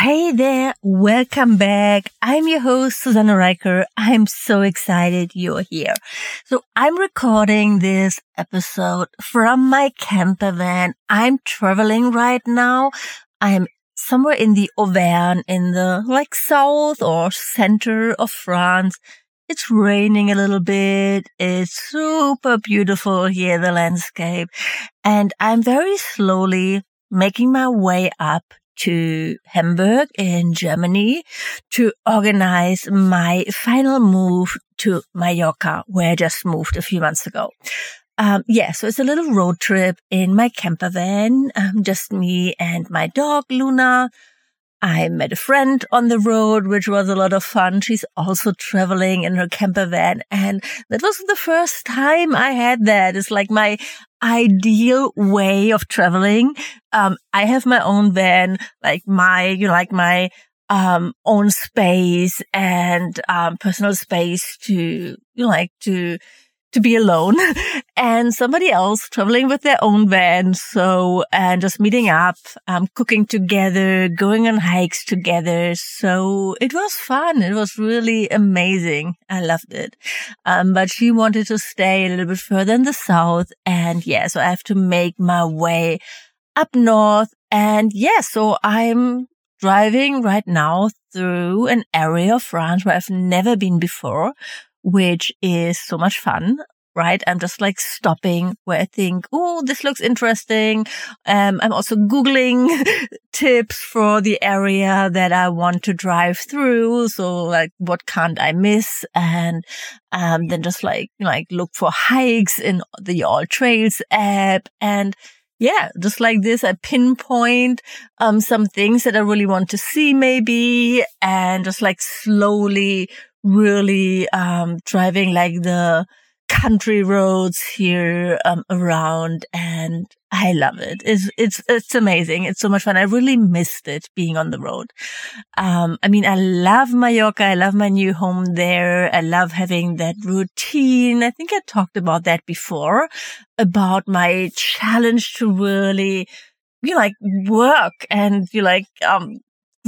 Hey there, welcome back. I'm your host, Susanne Rieker. I'm so excited you're here. So I'm recording this episode from my camper van. I'm traveling right now. I'm somewhere in the Auvergne in the like south or center of France. It's raining a little bit. It's super beautiful here, the landscape. And I'm very slowly making my way up to Hamburg in Germany to organize my final move to Mallorca, where I just moved a few months ago. Um, yeah, so it's a little road trip in my camper van, um, just me and my dog, Luna. I met a friend on the road, which was a lot of fun. She's also traveling in her camper van. And that was the first time I had that. It's like my ideal way of traveling. Um, I have my own van, like my, you know, like my, um, own space and, um, personal space to, you know, like to, to be alone and somebody else traveling with their own van. So, and just meeting up, um, cooking together, going on hikes together. So it was fun. It was really amazing. I loved it. Um, but she wanted to stay a little bit further in the south. And yeah, so I have to make my way up north. And yeah, so I'm driving right now through an area of France where I've never been before which is so much fun right? I'm just like stopping where I think, oh, this looks interesting. Um, I'm also Googling tips for the area that I want to drive through. So like, what can't I miss? And, um, then just like, like look for hikes in the AllTrails app and, yeah, just like this, I pinpoint um some things that I really want to see maybe and just like slowly really um driving like the country roads here um, around and I love it. It's, it's, it's amazing. It's so much fun. I really missed it being on the road. Um, I mean, I love Mallorca. I love my new home there. I love having that routine. I think I talked about that before about my challenge to really, know, like work and you like, um,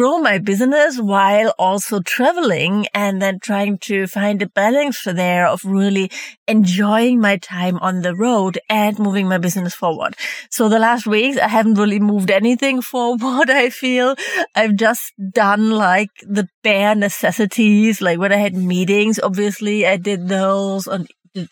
grow my business while also traveling and then trying to find a balance there of really enjoying my time on the road and moving my business forward. So the last weeks, I haven't really moved anything forward. I feel I've just done like the bare necessities. Like when I had meetings, obviously I did those on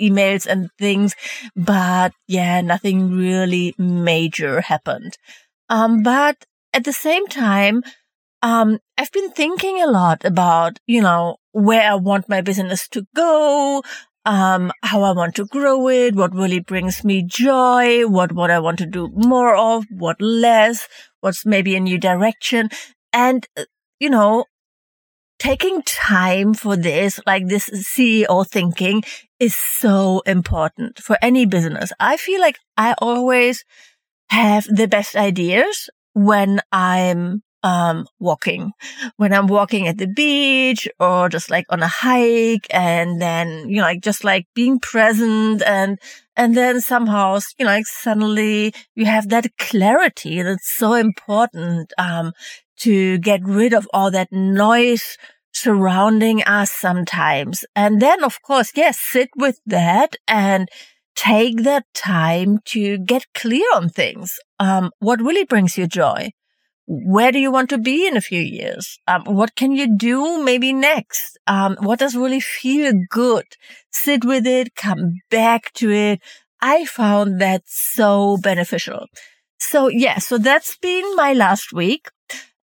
emails and things, but yeah, nothing really major happened. Um, but at the same time, um, I've been thinking a lot about, you know, where I want my business to go, um, how I want to grow it, what really brings me joy, what, what I want to do more of, what less, what's maybe a new direction. And, uh, you know, taking time for this, like this CEO thinking is so important for any business. I feel like I always have the best ideas when I'm um, walking. When I'm walking at the beach or just like on a hike and then, you know, like just like being present and, and then somehow, you know, like suddenly you have that clarity that's so important, um, to get rid of all that noise surrounding us sometimes. And then, of course, yes, sit with that and take that time to get clear on things. Um, what really brings you joy? Where do you want to be in a few years? Um, what can you do maybe next? Um, what does really feel good? Sit with it, come back to it. I found that so beneficial. So yeah, so that's been my last week.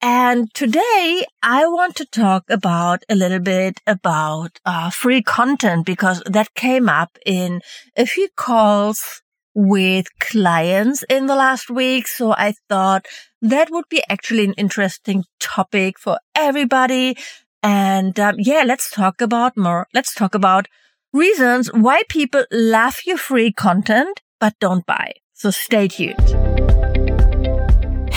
And today I want to talk about a little bit about uh, free content because that came up in a few calls with clients in the last week. So I thought that would be actually an interesting topic for everybody. And um, yeah, let's talk about more. Let's talk about reasons why people love your free content, but don't buy. So stay tuned.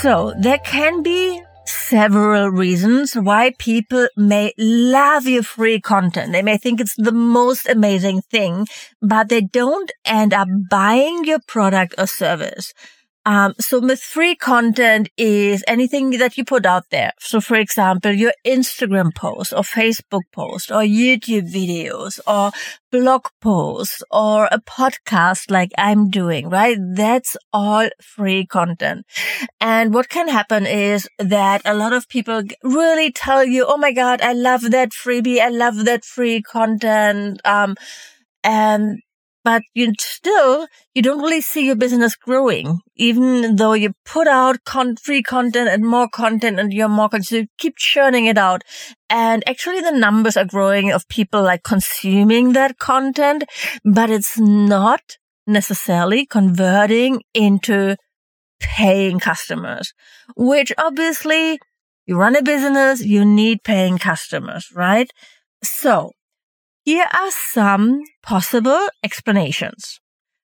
So there can be several reasons why people may love your free content. They may think it's the most amazing thing, but they don't end up buying your product or service. Um, so with free content is anything that you put out there. So for example, your Instagram post or Facebook post or YouTube videos or blog posts or a podcast like I'm doing, right? That's all free content. And what can happen is that a lot of people really tell you, Oh my God, I love that freebie. I love that free content. Um, and but you still, you don't really see your business growing, even though you put out con- free content and more content and you're more, con- you keep churning it out. And actually the numbers are growing of people like consuming that content, but it's not necessarily converting into paying customers, which obviously you run a business, you need paying customers, right? So here are some possible explanations.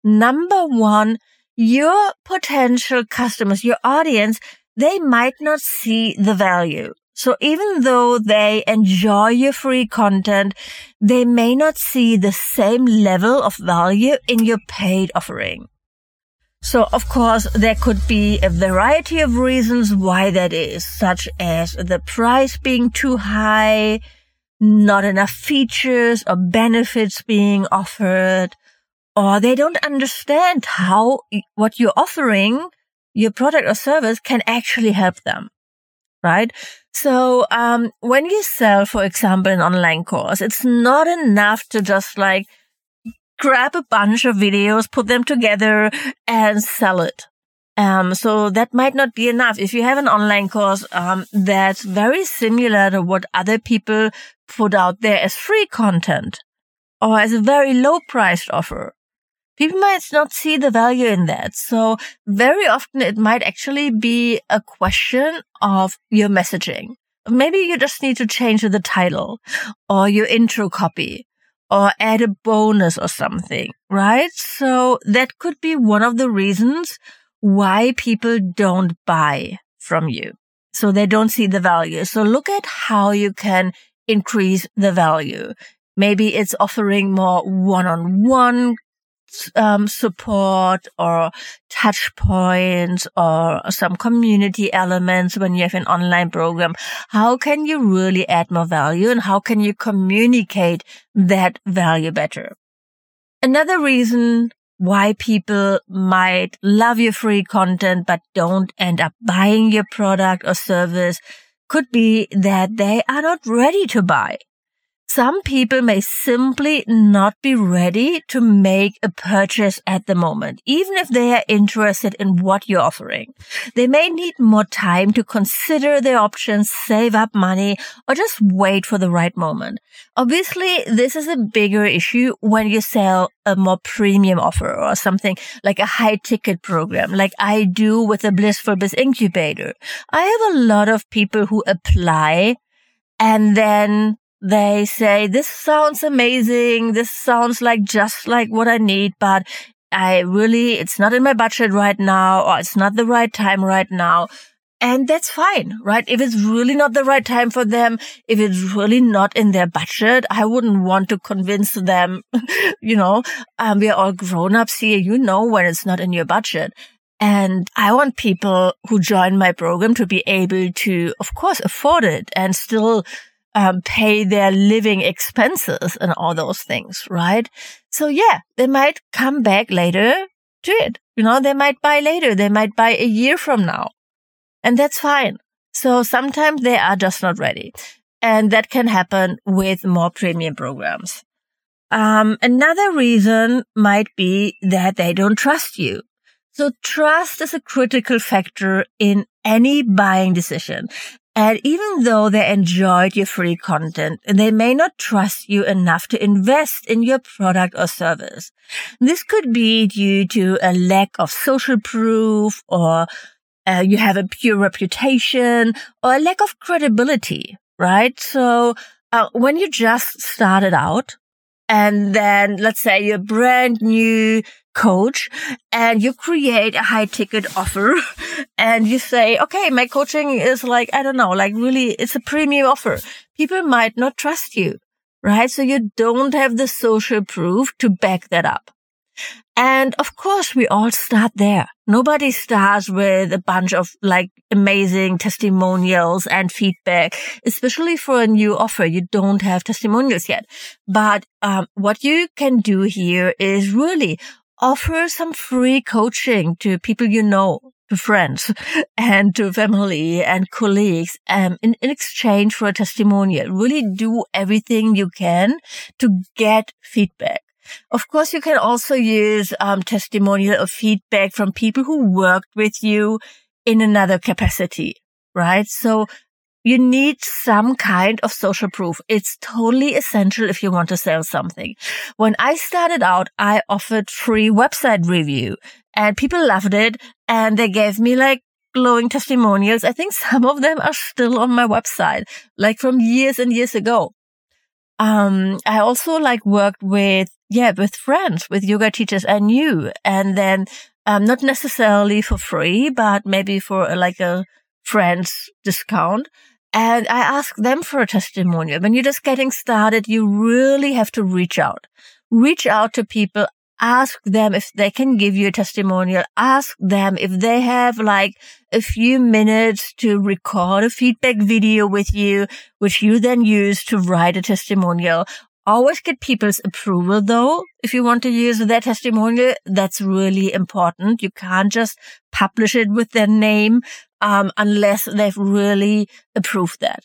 Number one, your potential customers, your audience, they might not see the value. So even though they enjoy your free content, they may not see the same level of value in your paid offering. So of course, there could be a variety of reasons why that is, such as the price being too high, not enough features or benefits being offered, or they don't understand how what you're offering, your product or service can actually help them. Right? So, um, when you sell, for example, an online course, it's not enough to just like grab a bunch of videos, put them together and sell it. Um, so that might not be enough. If you have an online course, um, that's very similar to what other people put out there as free content or as a very low priced offer, people might not see the value in that. So very often it might actually be a question of your messaging. Maybe you just need to change the title or your intro copy or add a bonus or something, right? So that could be one of the reasons why people don't buy from you. So they don't see the value. So look at how you can increase the value. Maybe it's offering more one-on-one um, support or touch points or some community elements when you have an online program. How can you really add more value and how can you communicate that value better? Another reason why people might love your free content but don't end up buying your product or service could be that they are not ready to buy. Some people may simply not be ready to make a purchase at the moment, even if they are interested in what you're offering. They may need more time to consider their options, save up money, or just wait for the right moment. Obviously, this is a bigger issue when you sell a more premium offer or something like a high ticket program, like I do with the Blissful Biz Incubator. I have a lot of people who apply and then they say, this sounds amazing. This sounds like just like what I need, but I really, it's not in my budget right now, or it's not the right time right now. And that's fine, right? If it's really not the right time for them, if it's really not in their budget, I wouldn't want to convince them, you know, um, we're all grown ups here. You know when it's not in your budget. And I want people who join my program to be able to, of course, afford it and still um, pay their living expenses and all those things, right? So yeah, they might come back later to it. You know, they might buy later. They might buy a year from now and that's fine. So sometimes they are just not ready and that can happen with more premium programs. Um, another reason might be that they don't trust you. So trust is a critical factor in any buying decision. And even though they enjoyed your free content, they may not trust you enough to invest in your product or service. This could be due to a lack of social proof or uh, you have a pure reputation or a lack of credibility, right? So uh, when you just started out and then let's say you're brand new coach and you create a high ticket offer and you say, okay, my coaching is like, I don't know, like really, it's a premium offer. People might not trust you, right? So you don't have the social proof to back that up. And of course, we all start there. Nobody starts with a bunch of like amazing testimonials and feedback, especially for a new offer. You don't have testimonials yet. But um, what you can do here is really offer some free coaching to people you know, to friends and to family and colleagues um, in, in exchange for a testimonial. Really do everything you can to get feedback. Of course, you can also use um, testimonial or feedback from people who worked with you in another capacity, right? So you need some kind of social proof. It's totally essential if you want to sell something. When I started out, I offered free website review and people loved it and they gave me like glowing testimonials. I think some of them are still on my website, like from years and years ago. Um, I also like worked with yeah, with friends, with yoga teachers I knew. And then, um, not necessarily for free, but maybe for like a friend's discount. And I asked them for a testimonial. When you're just getting started, you really have to reach out. Reach out to people. Ask them if they can give you a testimonial. Ask them if they have like a few minutes to record a feedback video with you, which you then use to write a testimonial always get people's approval though. If you want to use their testimonial, that's really important. You can't just publish it with their name, um, unless they've really approved that.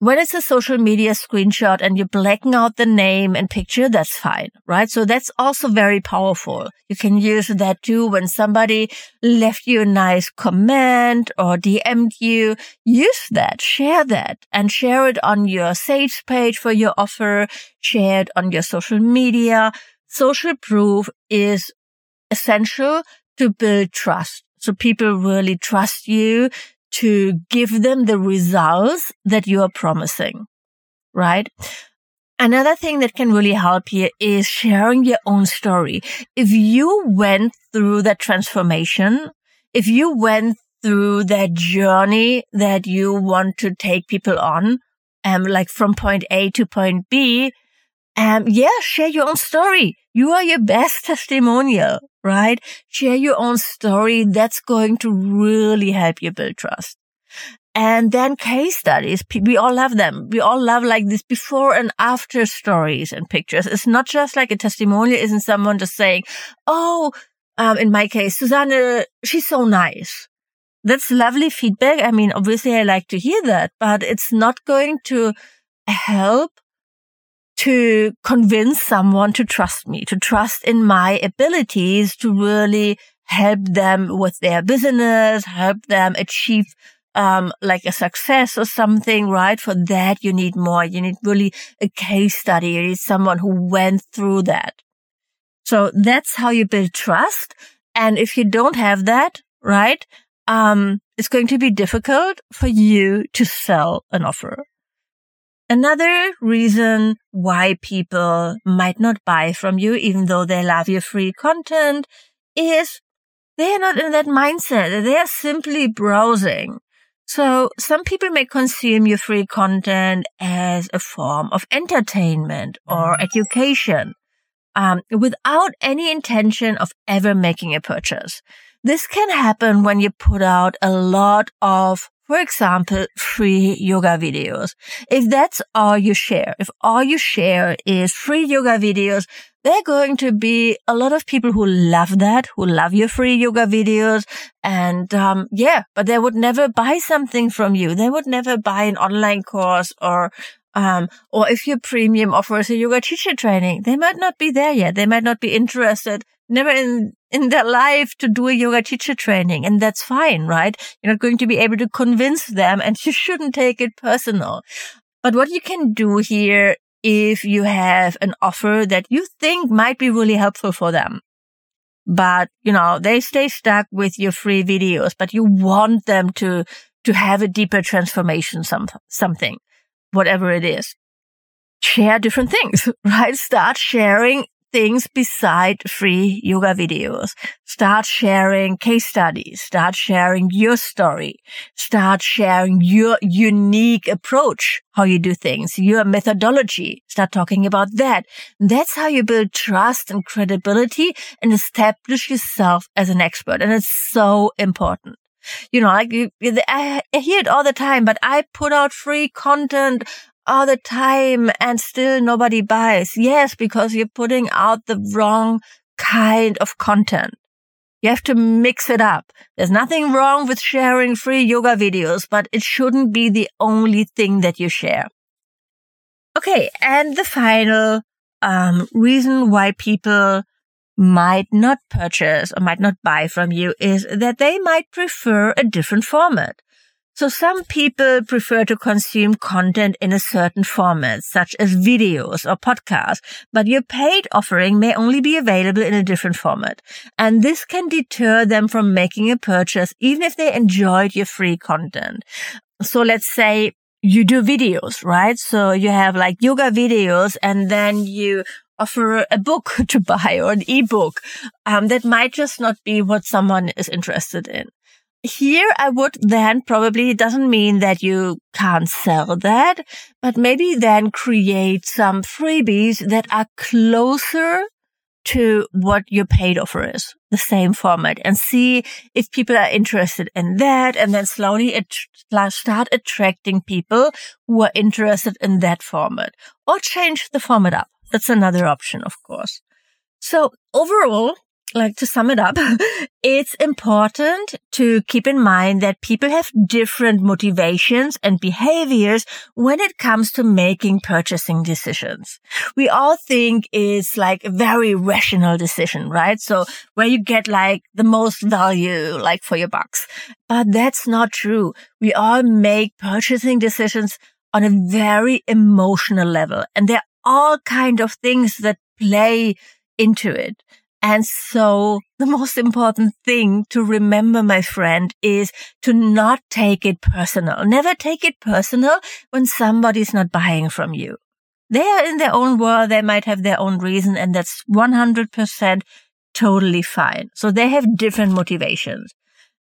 When it's a social media screenshot and you're blacking out the name and picture, that's fine, right? So that's also very powerful. You can use that too when somebody left you a nice comment or DM'd you. Use that, share that and share it on your sales page for your offer. Share it on your social media. Social proof is essential to build trust. So people really trust you to give them the results that you are promising, right? Another thing that can really help here is sharing your own story. If you went through that transformation, if you went through that journey that you want to take people on, um, like from point A to point B, um, yeah, share your own story. You are your best testimonial, right? Share your own story. That's going to really help you build trust. And then case studies. We all love them. We all love like this before and after stories and pictures. It's not just like a testimonial. Isn't someone just saying, Oh, um, in my case, Susanne, she's so nice. That's lovely feedback. I mean, obviously I like to hear that, but it's not going to help to convince someone to trust me, to trust in my abilities to really help them with their business, help them achieve um, like a success or something, right? For that, you need more. You need really a case study. You need someone who went through that. So that's how you build trust. And if you don't have that, right? Um, it's going to be difficult for you to sell an offer. Another reason why people might not buy from you, even though they love your free content, is they are not in that mindset. They are simply browsing. So some people may consume your free content as a form of entertainment or mm-hmm. education, um, without any intention of ever making a purchase. This can happen when you put out a lot of for example, free yoga videos. If that's all you share, if all you share is free yoga videos, there are going to be a lot of people who love that, who love your free yoga videos. And, um, yeah, but they would never buy something from you. They would never buy an online course or, um, or if your premium offers a yoga teacher training, they might not be there yet. They might not be interested never in, in their life to do a yoga teacher training. And that's fine, right? You're not going to be able to convince them and you shouldn't take it personal. But what you can do here if you have an offer that you think might be really helpful for them. But, you know, they stay stuck with your free videos, but you want them to, to have a deeper transformation, some, something, whatever it is. Share different things, right? Start sharing things beside free yoga videos. Start sharing case studies. Start sharing your story. Start sharing your unique approach, how you do things, your methodology. Start talking about that. That's how you build trust and credibility and establish yourself as an expert. And it's so important. You know, like I hear it all the time, but I put out free content all the time and still nobody buys. Yes, because you're putting out the wrong kind of content. You have to mix it up. There's nothing wrong with sharing free yoga videos, but it shouldn't be the only thing that you share. Okay. And the final um, reason why people might not purchase or might not buy from you is that they might prefer a different format. So some people prefer to consume content in a certain format, such as videos or podcasts, but your paid offering may only be available in a different format. And this can deter them from making a purchase, even if they enjoyed your free content. So let's say you do videos, right? So you have like yoga videos and then you offer a book to buy or an ebook. Um, that might just not be what someone is interested in here I would then probably doesn't mean that you can't sell that, but maybe then create some freebies that are closer to what your paid offer is, the same format and see if people are interested in that and then slowly it start attracting people who are interested in that format or change the format up. That's another option, of course. So overall, like to sum it up, it's important to keep in mind that people have different motivations and behaviors when it comes to making purchasing decisions. We all think it's like a very rational decision, right? So where you get like the most value, like for your bucks. But that's not true. We all make purchasing decisions on a very emotional level and there are all kind of things that play into it. And so the most important thing to remember, my friend, is to not take it personal. Never take it personal when somebody's not buying from you. They are in their own world. They might have their own reason and that's 100% totally fine. So they have different motivations.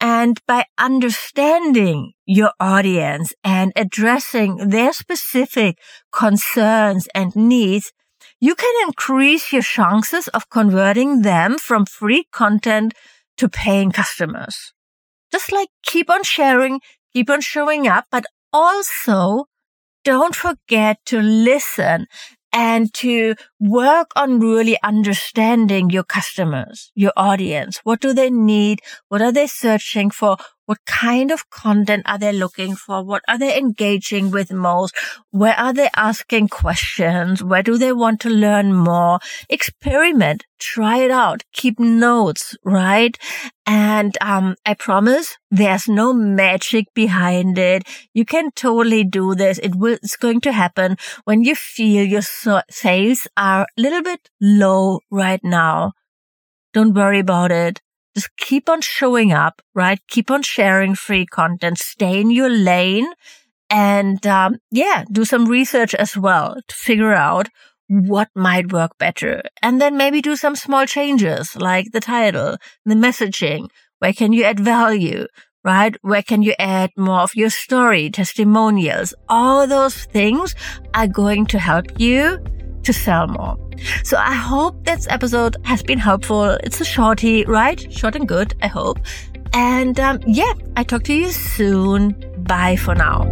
And by understanding your audience and addressing their specific concerns and needs, you can increase your chances of converting them from free content to paying customers. Just like keep on sharing, keep on showing up, but also don't forget to listen and to work on really understanding your customers, your audience. What do they need? What are they searching for? What kind of content are they looking for? What are they engaging with most? Where are they asking questions? Where do they want to learn more? Experiment, try it out, keep notes, right? And, um, I promise there's no magic behind it. You can totally do this. It will, it's going to happen when you feel your sales are a little bit low right now. Don't worry about it just keep on showing up, right? Keep on sharing free content, stay in your lane and, um, yeah, do some research as well to figure out what might work better. And then maybe do some small changes like the title, the messaging. Where can you add value? Right? Where can you add more of your story, testimonials? All those things are going to help you to sell more. So I hope this episode has been helpful. It's a shorty, right? Short and good, I hope. And um, yeah, I talk to you soon. Bye for now.